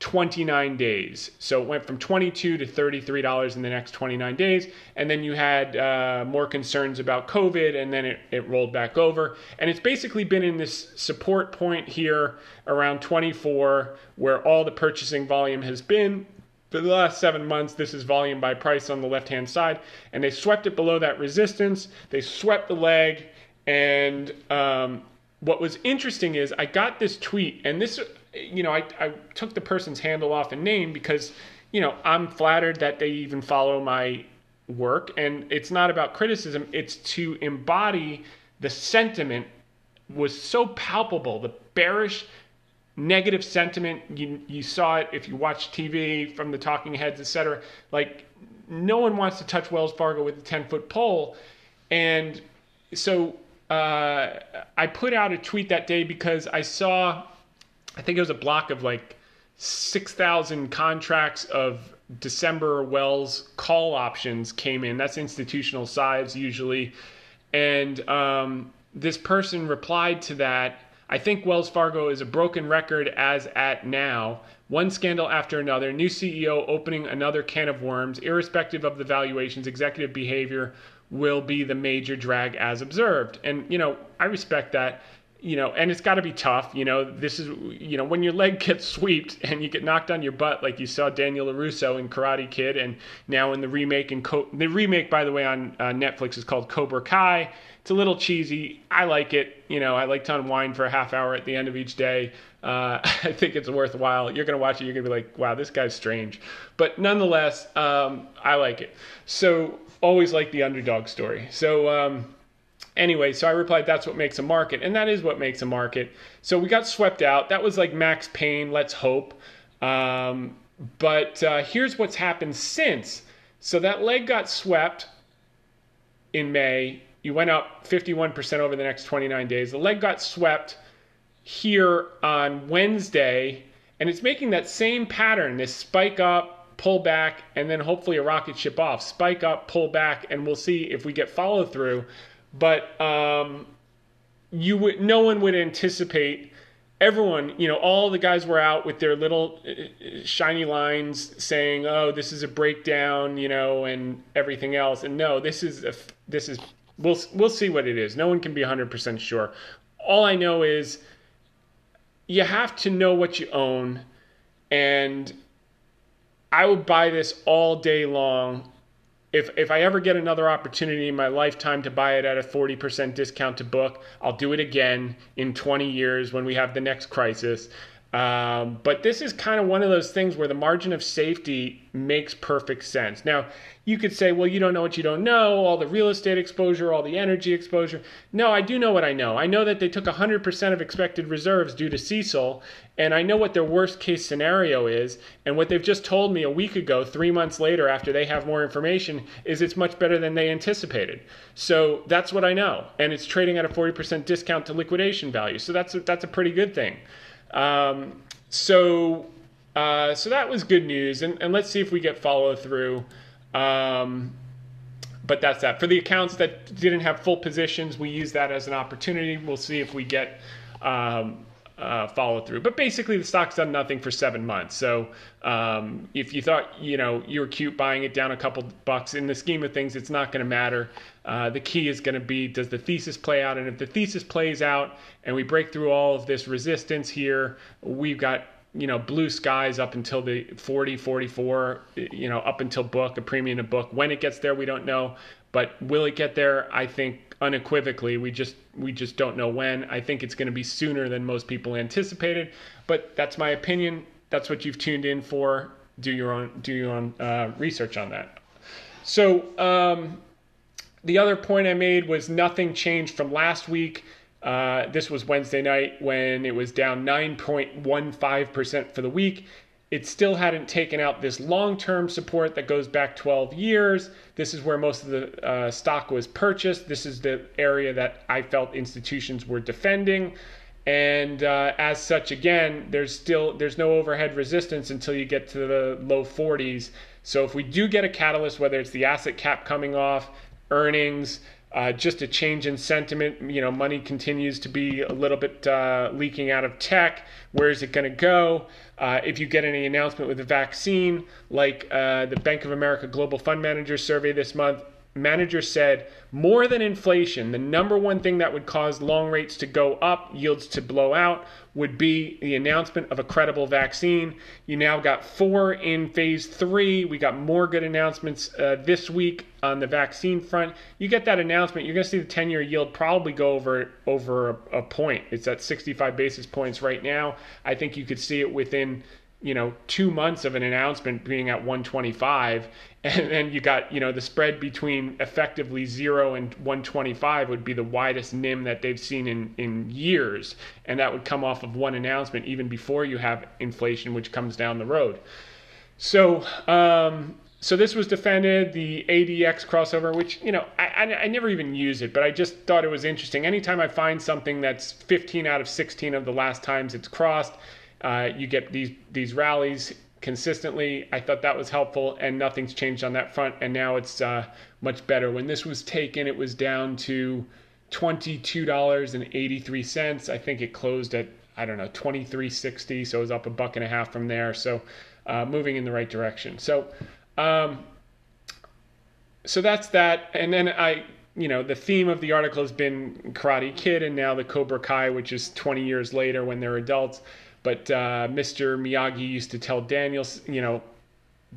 29 days. So it went from 22 to 33 dollars in the next 29 days, and then you had uh, more concerns about COVID, and then it, it rolled back over. And it's basically been in this support point here around 24, where all the purchasing volume has been. For the last seven months, this is volume by price on the left hand side, and they swept it below that resistance. They swept the leg, and um, what was interesting is I got this tweet, and this, you know, I, I took the person's handle off and name because, you know, I'm flattered that they even follow my work. And it's not about criticism, it's to embody the sentiment was so palpable, the bearish negative sentiment. You you saw it if you watch TV from the talking heads etc like no one wants to touch Wells Fargo with a 10 foot pole. And so uh, I put out a tweet that day because I saw, I think it was a block of like 6,000 contracts of December Wells call options came in. That's institutional size usually. And um, this person replied to that. I think Wells Fargo is a broken record as at now. One scandal after another, new CEO opening another can of worms, irrespective of the valuations, executive behavior, will be the major drag as observed. And, you know, I respect that, you know, and it's got to be tough. You know, this is, you know, when your leg gets swept and you get knocked on your butt, like you saw Daniel LaRusso in Karate Kid, and now in the remake, and Co- the remake, by the way, on uh, Netflix is called Cobra Kai. It's a little cheesy. I like it. You know, I like to unwind for a half hour at the end of each day. Uh, I think it's worthwhile. You're going to watch it, you're going to be like, wow, this guy's strange. But nonetheless, um, I like it. So always like the underdog story. So um, anyway, so I replied, that's what makes a market. And that is what makes a market. So we got swept out. That was like max pain, let's hope. Um, but uh, here's what's happened since. So that leg got swept in May. You went up 51% over the next 29 days. The leg got swept here on Wednesday, and it's making that same pattern this spike up, pull back, and then hopefully a rocket ship off. Spike up, pull back, and we'll see if we get follow through. But um, you would, no one would anticipate everyone, you know, all the guys were out with their little uh, shiny lines saying, "Oh, this is a breakdown," you know, and everything else. And no, this is a, this is we'll we'll see what it is. No one can be 100% sure. All I know is you have to know what you own and I would buy this all day long if if I ever get another opportunity in my lifetime to buy it at a 40% discount to book, I'll do it again in 20 years when we have the next crisis. Um, but this is kind of one of those things where the margin of safety makes perfect sense. Now, you could say, well, you don't know what you don't know, all the real estate exposure, all the energy exposure. No, I do know what I know. I know that they took 100% of expected reserves due to CECL, and I know what their worst case scenario is. And what they've just told me a week ago, three months later, after they have more information, is it's much better than they anticipated. So that's what I know. And it's trading at a 40% discount to liquidation value. So that's a, that's a pretty good thing. Um, so uh, so that was good news, and, and let's see if we get follow through. Um, but that's that. For the accounts that didn't have full positions, we use that as an opportunity. We'll see if we get um, uh, follow through. But basically, the stock's done nothing for seven months. So um, if you thought you know you were cute buying it down a couple bucks, in the scheme of things, it's not going to matter. Uh, the key is going to be does the thesis play out? And if the thesis plays out and we break through all of this resistance here, we've got you know blue skies up until the 40 44 you know up until book a premium to book when it gets there we don't know but will it get there i think unequivocally. We just we just don't know when. I think it's going to be sooner than most people anticipated but that's my opinion. That's what you've tuned in for. Do your own do your own uh, research on that. So um, the other point I made was nothing changed from last week. Uh, this was Wednesday night when it was down 9.15% for the week. It still hadn't taken out this long term support that goes back 12 years. This is where most of the uh, stock was purchased. This is the area that I felt institutions were defending. And uh, as such, again, there's still there's no overhead resistance until you get to the low 40s. So if we do get a catalyst, whether it's the asset cap coming off, earnings, uh, just a change in sentiment. You know, money continues to be a little bit uh, leaking out of tech. Where is it going to go? Uh, if you get any announcement with a vaccine, like uh, the Bank of America Global Fund Manager survey this month, manager said more than inflation, the number one thing that would cause long rates to go up, yields to blow out, would be the announcement of a credible vaccine. You now got four in phase three. We got more good announcements uh, this week on the vaccine front. You get that announcement, you're going to see the 10 year yield probably go over over a, a point. It's at 65 basis points right now. I think you could see it within you know two months of an announcement being at 125 and then you got you know the spread between effectively 0 and 125 would be the widest nim that they've seen in in years and that would come off of one announcement even before you have inflation which comes down the road so um, so this was defended the ADX crossover, which you know I, I, I, never even use it, but I just thought it was interesting. Anytime I find something that's 15 out of 16 of the last times it's crossed, uh, you get these these rallies consistently. I thought that was helpful, and nothing's changed on that front. And now it's uh, much better. When this was taken, it was down to twenty-two dollars and eighty-three cents. I think it closed at I don't know twenty-three sixty, so it was up a buck and a half from there. So uh, moving in the right direction. So. Um, so that's that, and then I you know, the theme of the article has been Karate Kid and now the Cobra Kai, which is 20 years later when they're adults. But uh, Mr. Miyagi used to tell Daniel, you know,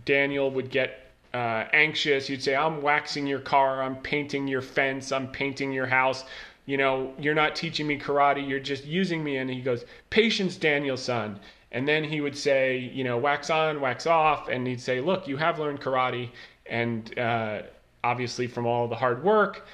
Daniel would get uh, anxious. You'd say, I'm waxing your car, I'm painting your fence, I'm painting your house. You know, you're not teaching me karate, you're just using me. And he goes, Patience, Daniel-san. And then he would say, you know, wax on, wax off. And he'd say, Look, you have learned karate. And uh, obviously, from all the hard work,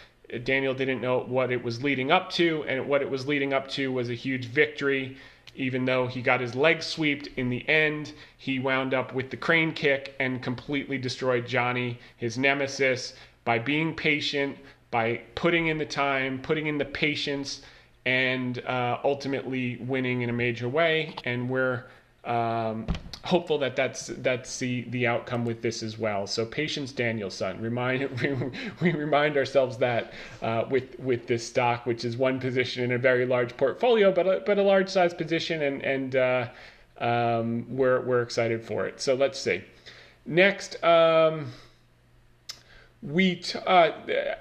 Daniel didn't know what it was leading up to. And what it was leading up to was a huge victory even though he got his leg swept in the end, he wound up with the crane kick and completely destroyed Johnny, his nemesis, by being patient, by putting in the time, putting in the patience, and uh, ultimately winning in a major way. And we're um, hopeful that that's that's the the outcome with this as well. So patience, Daniel-san. Remind we, remind ourselves that uh, with with this stock, which is one position in a very large portfolio, but a, but a large size position, and and uh, um, we're we're excited for it. So let's see. Next. Um, we t- uh,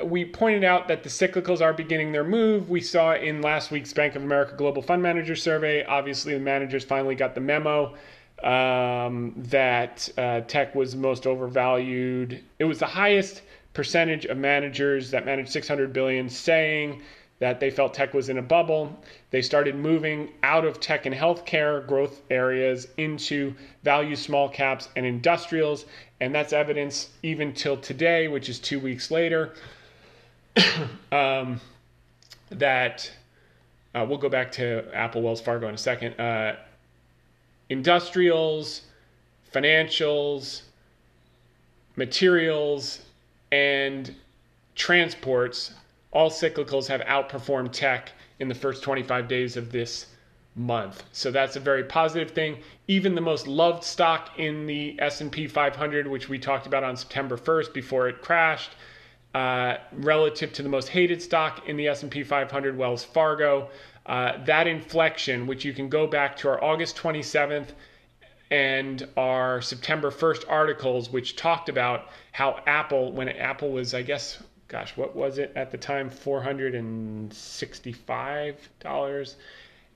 we pointed out that the cyclicals are beginning their move. We saw in last week's Bank of America Global Fund Manager Survey. Obviously, the managers finally got the memo um, that uh, tech was most overvalued. It was the highest percentage of managers that managed 600 billion saying that they felt tech was in a bubble. They started moving out of tech and healthcare growth areas into value small caps and industrials. And that's evidence even till today, which is two weeks later, um, that uh, we'll go back to Apple Wells Fargo in a second. Uh, industrials, financials, materials, and transports all cyclicals have outperformed tech in the first 25 days of this month. So that's a very positive thing. Even the most loved stock in the S&P 500, which we talked about on September 1st before it crashed, uh, relative to the most hated stock in the S&P 500, Wells Fargo, uh, that inflection, which you can go back to our August 27th and our September 1st articles, which talked about how Apple, when Apple was, I guess, gosh, what was it at the time? $465.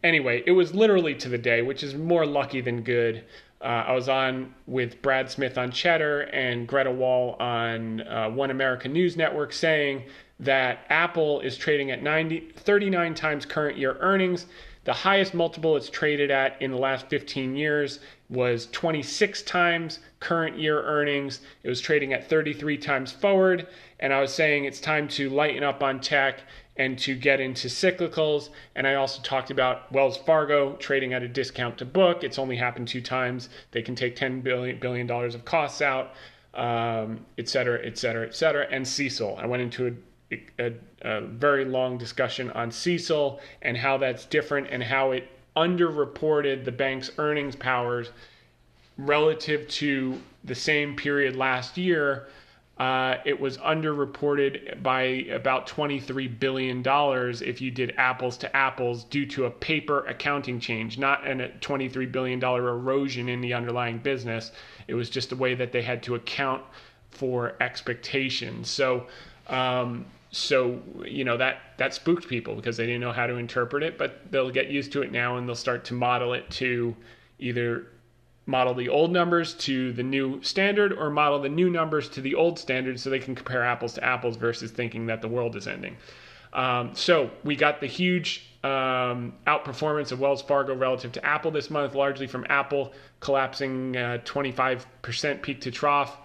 Anyway, it was literally to the day, which is more lucky than good. Uh, I was on with Brad Smith on Cheddar and Greta Wall on uh, One American News Network saying that Apple is trading at 90, 39 times current year earnings. The highest multiple it's traded at in the last 15 years was 26 times current year earnings. It was trading at 33 times forward. And I was saying it's time to lighten up on tech and to get into cyclicals. And I also talked about Wells Fargo trading at a discount to book. It's only happened two times. They can take $10 billion, billion of costs out, um, et cetera, et cetera, et cetera. And CECL. I went into a, a, a very long discussion on CECL and how that's different and how it underreported the bank's earnings powers relative to the same period last year. Uh, it was underreported by about $23 billion if you did apples to apples due to a paper accounting change, not a $23 billion erosion in the underlying business. It was just the way that they had to account for expectations. So, um, so you know that that spooked people because they didn't know how to interpret it but they'll get used to it now and they'll start to model it to either model the old numbers to the new standard or model the new numbers to the old standard so they can compare apples to apples versus thinking that the world is ending. Um, so we got the huge um, outperformance of wells fargo relative to apple this month largely from apple collapsing uh, 25% peak to trough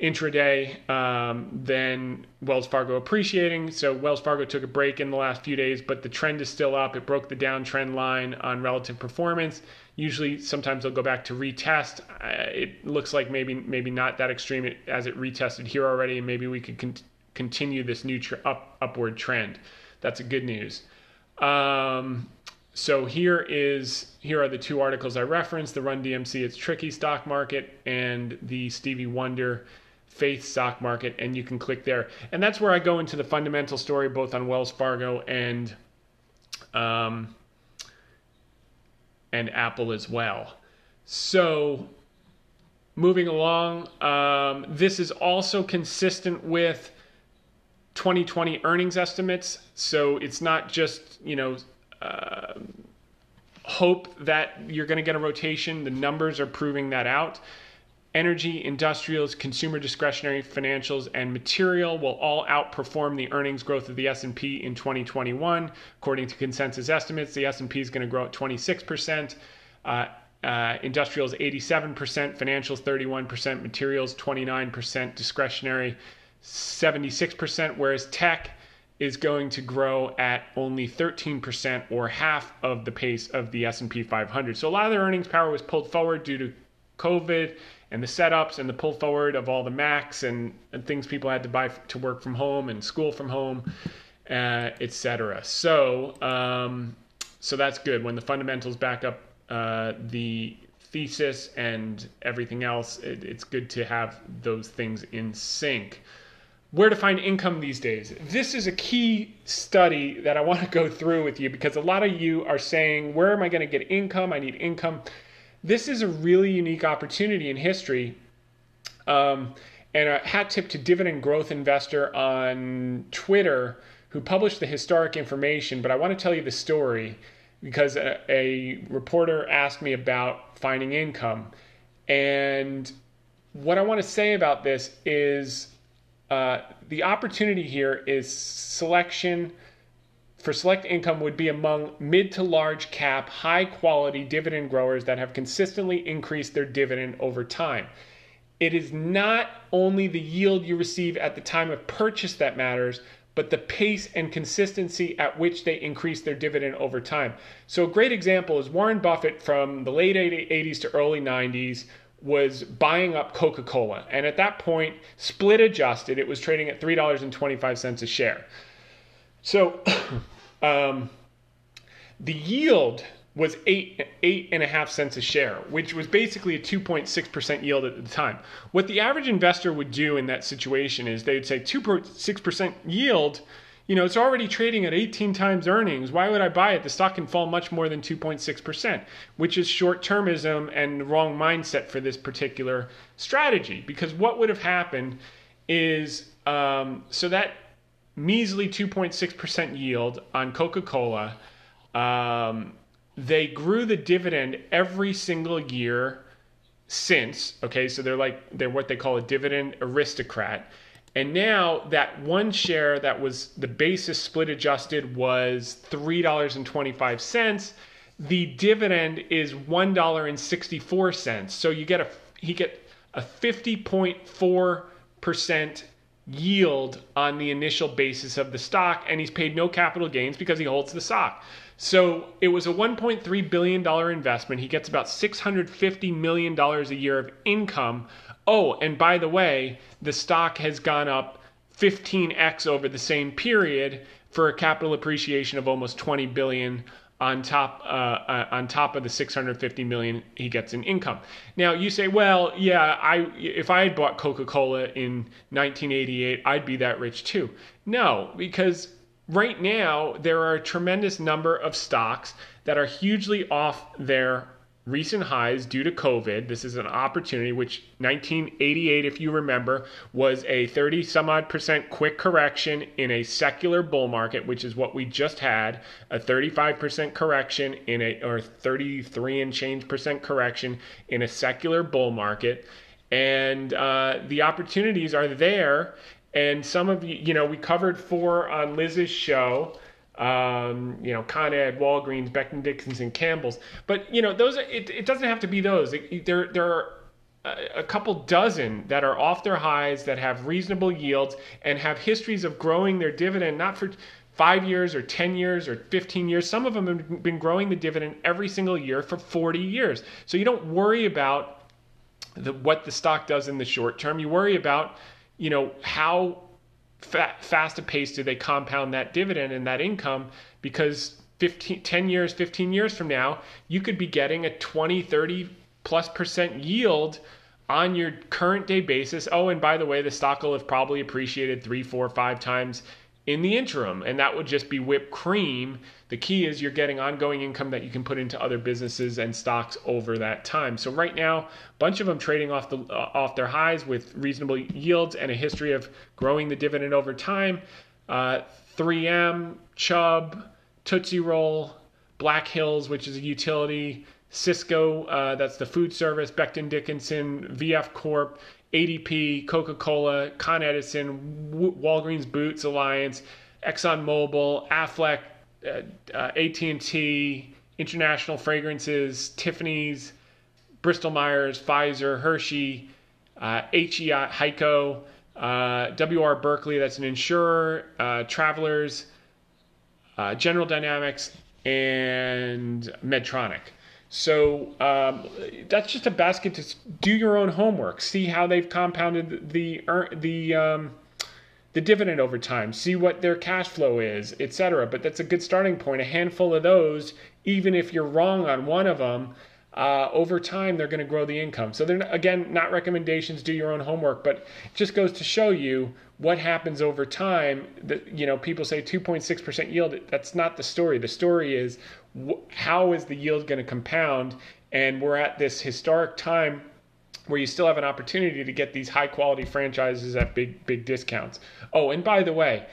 intraday, um, then Wells Fargo appreciating. So Wells Fargo took a break in the last few days, but the trend is still up. It broke the downtrend line on relative performance. Usually, sometimes they'll go back to retest. Uh, it looks like maybe maybe not that extreme as it retested here already, and maybe we could con- continue this new tr- up upward trend. That's a good news. Um, so here is here are the two articles I referenced: the Run DMC, it's tricky stock market, and the Stevie Wonder faith stock market and you can click there. And that's where i go into the fundamental story both on wells fargo and um, and apple as well. So moving along um, this is also consistent with 2020 earnings estimates. So it's not just you know uh, hope that you're going to get a rotation. The numbers are proving that out energy, industrials, consumer discretionary, financials, and material will all outperform the earnings growth of the S&P in 2021. According to consensus estimates, the S&P is going to grow at 26%. Uh, uh, industrials 87%, financials 31%, materials 29%, discretionary 76%, whereas tech is going to grow at only 13% or half of the pace of the S&P 500. So a lot of their earnings power was pulled forward due to COVID and the setups and the pull forward of all the Macs and, and things people had to buy to work from home and school from home. uh, etc. So, um, so that's good. When the fundamentals back up uh, the thesis and everything else, it, it's good to have those things in sync. Where to find income these days? This is a key study that I want to go through with you because a lot of you are saying, Where am I going to get income? I need income. This is a really unique opportunity in history. Um, and a hat tip to Dividend Growth Investor on Twitter who published the historic information, but I want to tell you the story because a, a reporter asked me about finding income. And what I want to say about this is uh, the opportunity here is selection for select income would be among mid to large cap, high quality dividend growers that have consistently increased their dividend over time. It is not only the yield you receive at the time of purchase that matters, but the pace and consistency at which they increase their dividend over time. So, a great example is Warren Buffett from the late 80s to early 90s was buying up Coca Cola. And at that point, split adjusted, it was trading at $3.25 a share. So, um, the yield was eight eight and a half cents a share, which was basically a 2.6% yield at the time. What the average investor would do in that situation is they'd say 2.6% yield, you know, it's already trading at 18 times earnings. Why would I buy it? The stock can fall much more than 2.6%, which is short termism and the wrong mindset for this particular strategy. Because what would have happened is um, so that measly 2.6% yield on Coca Cola. Um, they grew the dividend every single year since. Okay, so they're like they're what they call a dividend aristocrat. And now that one share that was the basis split adjusted was three dollars and twenty five cents. The dividend is one dollar and sixty four cents. So you get a he get a fifty point four percent yield on the initial basis of the stock, and he's paid no capital gains because he holds the stock. So it was a $1.3 billion investment. He gets about $650 million a year of income. Oh, and by the way, the stock has gone up 15x over the same period for a capital appreciation of almost 20 billion on top uh, uh, on top of the 650 million he gets in income. Now you say, well, yeah, I if I had bought Coca-Cola in 1988, I'd be that rich too. No, because right now there are a tremendous number of stocks that are hugely off their recent highs due to COVID. This is an opportunity, which 1988, if you remember, was a 30 some odd percent quick correction in a secular bull market, which is what we just had a 35% correction in a, or 33 and change percent correction in a secular bull market. And uh, the opportunities are there. And some of you, you know, we covered four on Liz's show um, you know, Con Ed, Walgreens, Becton Dickinson, and Campbell's. But you know, those it, it doesn't have to be those. It, there there are a couple dozen that are off their highs that have reasonable yields and have histories of growing their dividend not for five years or 10 years or 15 years. Some of them have been growing the dividend every single year for 40 years. So you don't worry about the, what the stock does in the short term. You worry about, you know, how fa- fast a pace do they compound that dividend and that income because 15, 10 years, 15 years from now, you could be getting a 20, 30 plus percent yield on your current day basis. Oh, and by the way, the stock will have probably appreciated three, four, five times in the interim. And that would just be whipped cream. The key is you're getting ongoing income that you can put into other businesses and stocks over that time. So right now, a bunch of them trading off the uh, off their highs with reasonable yields and a history of growing the dividend over time. Uh, 3M, Chubb, Tootsie Roll, Black Hills, which is a utility, Sysco, uh, that's the food service, Becton Dickinson, VF Corp, ADP, Coca Cola, Con Edison, Walgreens Boots Alliance, ExxonMobil, Aflac, uh, uh, AT&T, International Fragrances, Tiffany's, Bristol Myers, Pfizer, Hershey, uh, HEI, Heico, uh, WR Berkley, that's an insurer, uh, Travelers, uh, General Dynamics, and Medtronic. So um, that's just a basket to do your own homework. See how they've compounded the the um, the dividend over time, see what their cash flow is, etc. But that's a good starting point. A handful of those, even if you're wrong on one of them, uh, over time they're going to grow the income. So they're again not recommendations. Do your own homework, but it just goes to show you what happens over time. That you know people say 2.6% yield. That's not the story. The story is wh- how is the yield going to compound? And we're at this historic time where you still have an opportunity to get these high quality franchises at big big discounts. Oh, and by the way,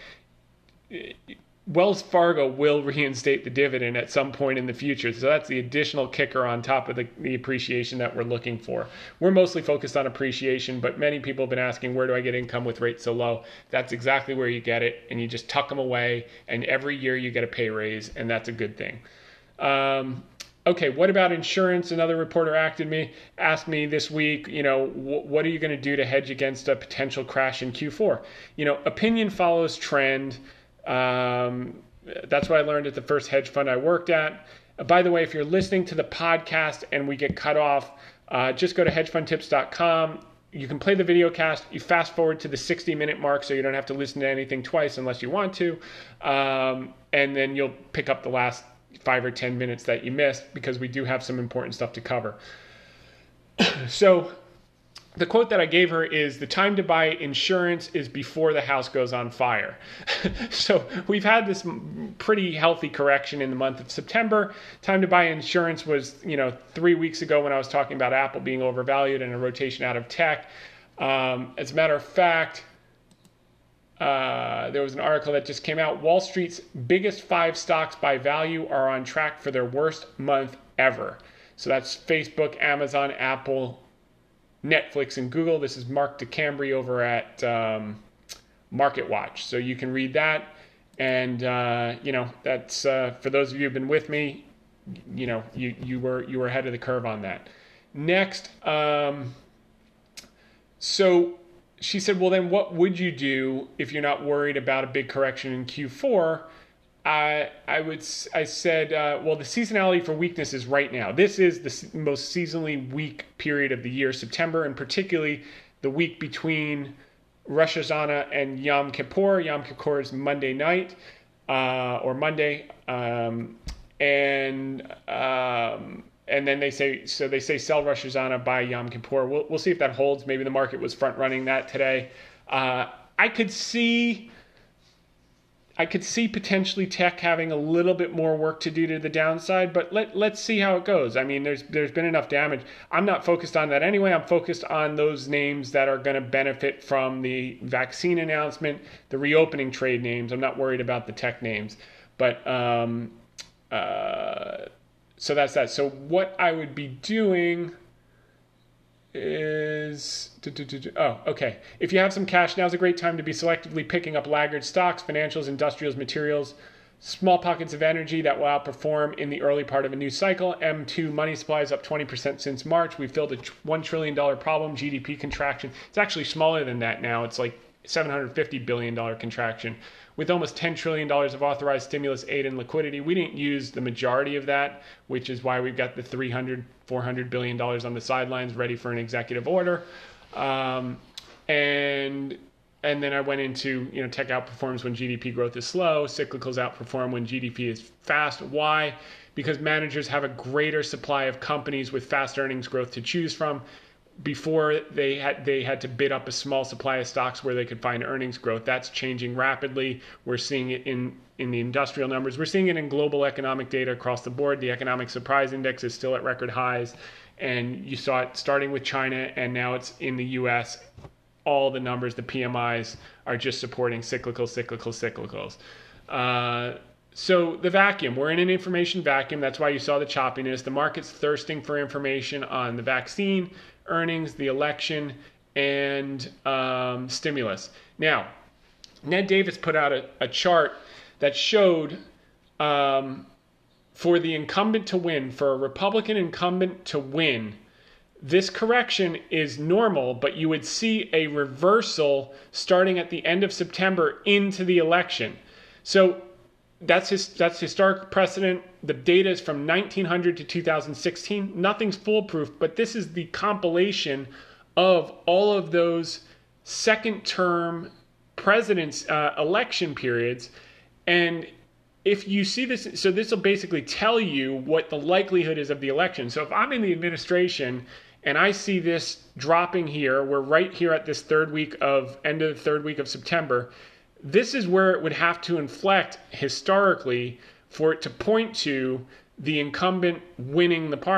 Wells Fargo will reinstate the dividend at some point in the future. So that's the additional kicker on top of the, the, appreciation that we're looking for. We're mostly focused on appreciation, but many people have been asking, where do I get income with rates so low? That's exactly where you get it, and you just tuck them away, and every year you get a pay raise, and that's a good thing. Um, okay, what about insurance? Another reporter acted me asked me this week, you know, wh- what are you going to do to hedge against a potential crash in Q4? You know, opinion follows trend. Um, that's what I learned at the first hedge fund I worked at. By the way, if you're listening to the podcast and we get cut off, uh, just go to hedgefundtips.com. You can play the video cast. You fast forward to the 60 minute mark so you don't have to listen to anything twice unless you want to. Um, and then you'll pick up the last five or 10 minutes that you missed because we do have some important stuff to cover. so, the quote that I gave her is the time to buy insurance is before the house goes on fire. so we've had this pretty healthy correction in the month of September. Time to buy insurance was, you know, three weeks ago when I was talking about Apple being overvalued and a rotation out of tech. Um, as a matter of fact, uh, there was an article that just came out. Wall Street's biggest five stocks by value are on track for their worst month ever. So that's Facebook, Amazon, Apple, Netflix, and Google. This is Mark DeCambre over at um. So you can read that. And uh, you know that's uh, for those of you who've been with me. You know you you were you were ahead of the curve on that. Next, um, so she said, Well, then what would you do if you're not worried about a big correction in Q4? I, I would I said uh, well the seasonality for weakness is right now. This is the most seasonally weak period of the year, September, and particularly the week between Rosh Hashanah and Yom Kippur. Yom Kippur is Monday night uh, or Monday, um, and um, and then they say so they say sell Rosh Hashanah buy Yom Kippur. We'll we'll see if that holds. Maybe the market was front running that today. Uh, I could see. I could see potentially tech having a little bit more work to do to the downside, but let let's see how it goes. I mean, there's there's been enough damage. I'm not focused on that anyway. I'm focused on those names that are going to benefit from the vaccine announcement, the reopening trade names. I'm not worried about the tech names, but um, uh, so that's that. So what I would be doing is oh okay. If you have some cash now's a great time to be selectively picking up laggard stocks financials industrials materials small pockets of energy that will outperform in the early part of a new cycle. M2 money supply is up 20% since march. We filled a $1 trillion problem. Gdp contraction it's actually smaller than that now. It's like $750 billion contraction with almost $10 trillion of authorized stimulus aid and liquidity. We didn't use the majority of that, which is why we've got the 300, 400 billion dollars on the sidelines ready for an executive order. Um, and and then I went into you know tech outperforms when GDP growth is slow, cyclicals outperform when GDP is fast. Why? Because managers have a greater supply of companies with fast earnings growth to choose from before they had they had to bid up a small supply of stocks where they could find earnings growth. That's changing rapidly. We're seeing it in in the industrial numbers. We're seeing it in global economic data across the board. The economic surprise index is still at record highs, and you saw it starting with China, and now it's in the U.S. All the numbers, the PMIs, are just supporting cyclical, cyclical, cyclicals. Uh, so the vacuum, we're in an information vacuum. That's why you saw the choppiness. The market's thirsting for information on the vaccine earnings, the election, and um, stimulus. Now, Ned Davis put out a, a chart that showed um, for the incumbent to win, for a Republican incumbent to win, this correction is normal, but you would see a reversal starting at the end of September into the election. So that's his, that's historic precedent. The data is from 1900 to 2016. Nothing's foolproof, but this is the compilation of all of those second term president's uh, election periods, and if you see this, so this will basically tell you what the likelihood is of the election. So if I'm in the administration and I see this dropping here, we're right here at this third week of end of the third week of September. This is where it would have to inflect historically for it to point to the incumbent winning the party.